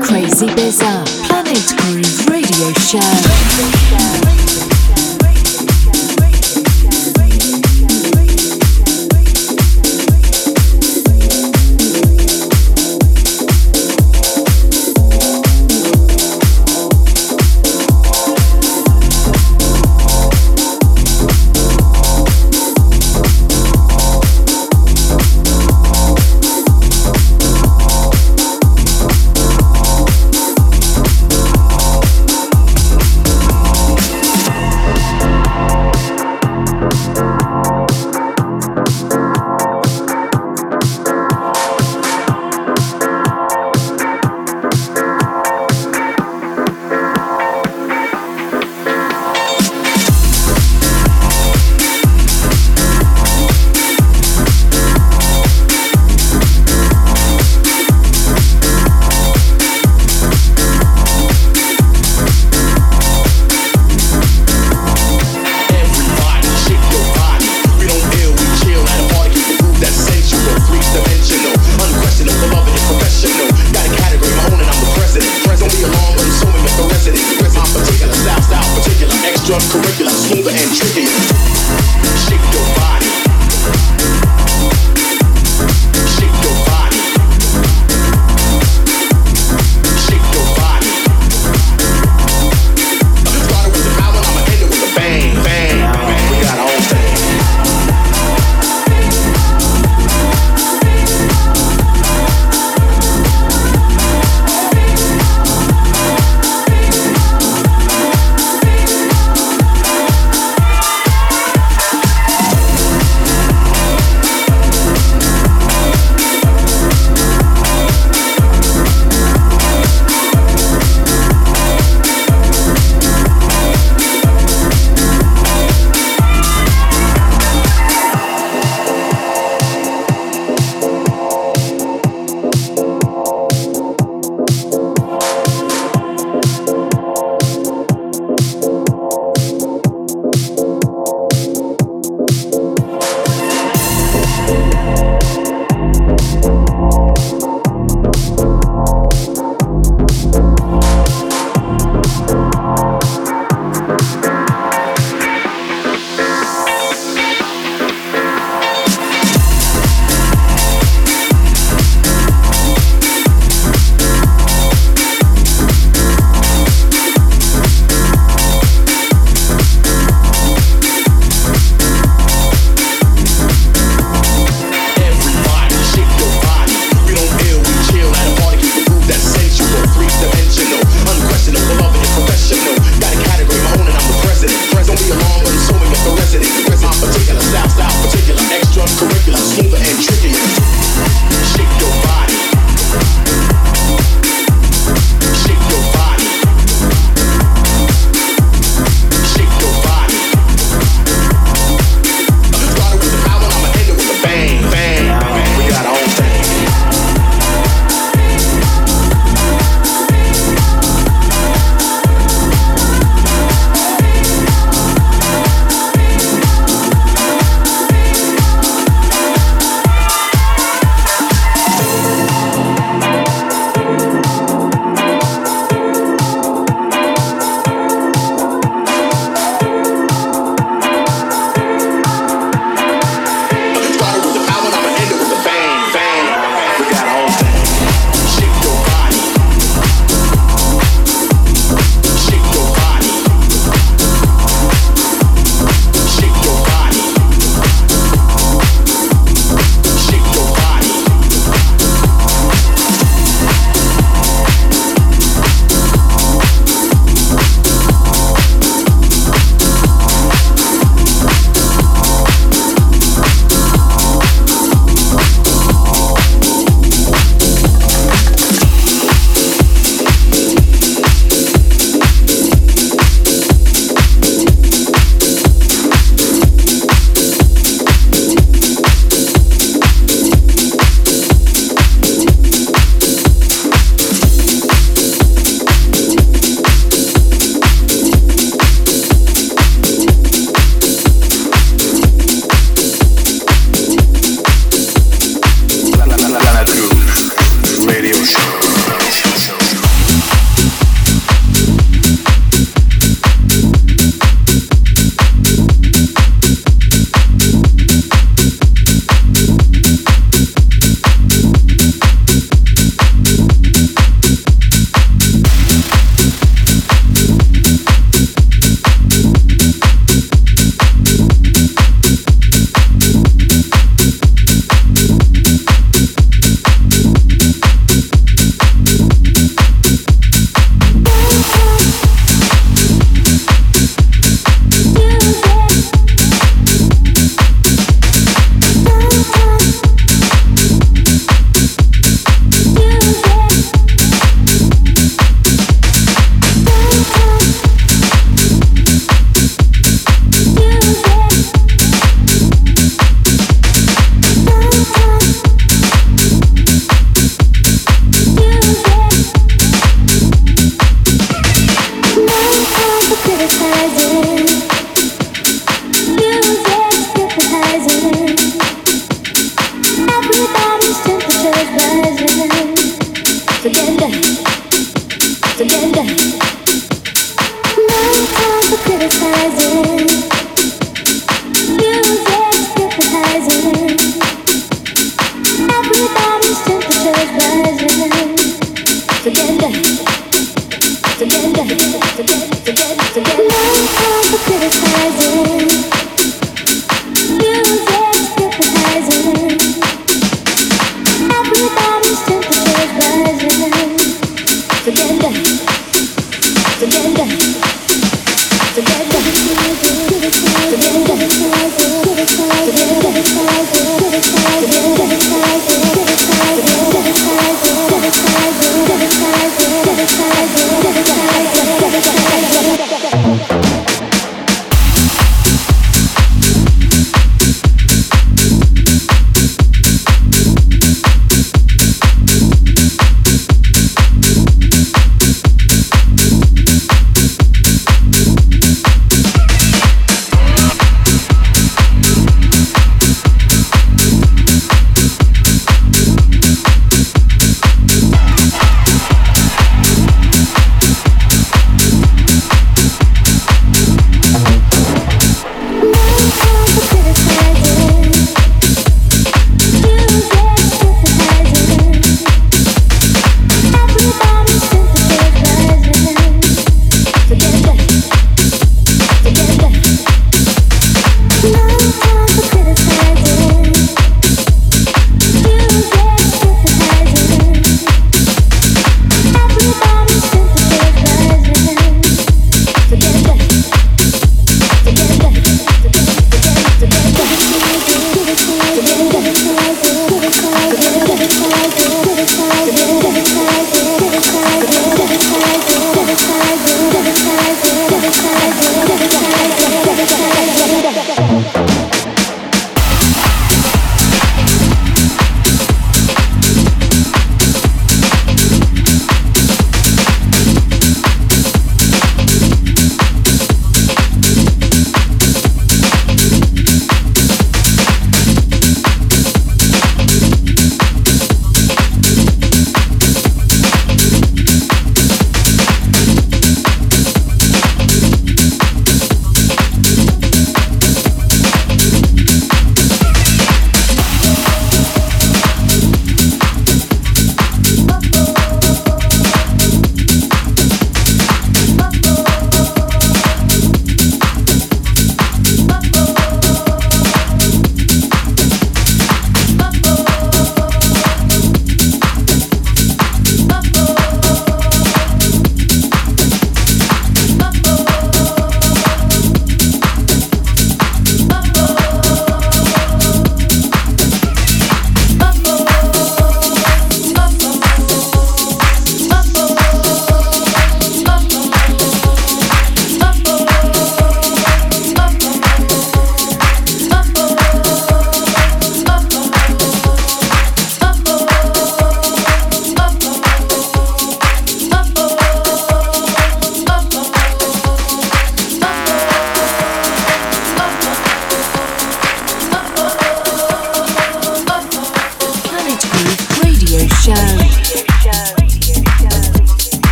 Crazy Bizarre Planet Groove Radio Show.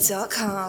www.crazyether.com.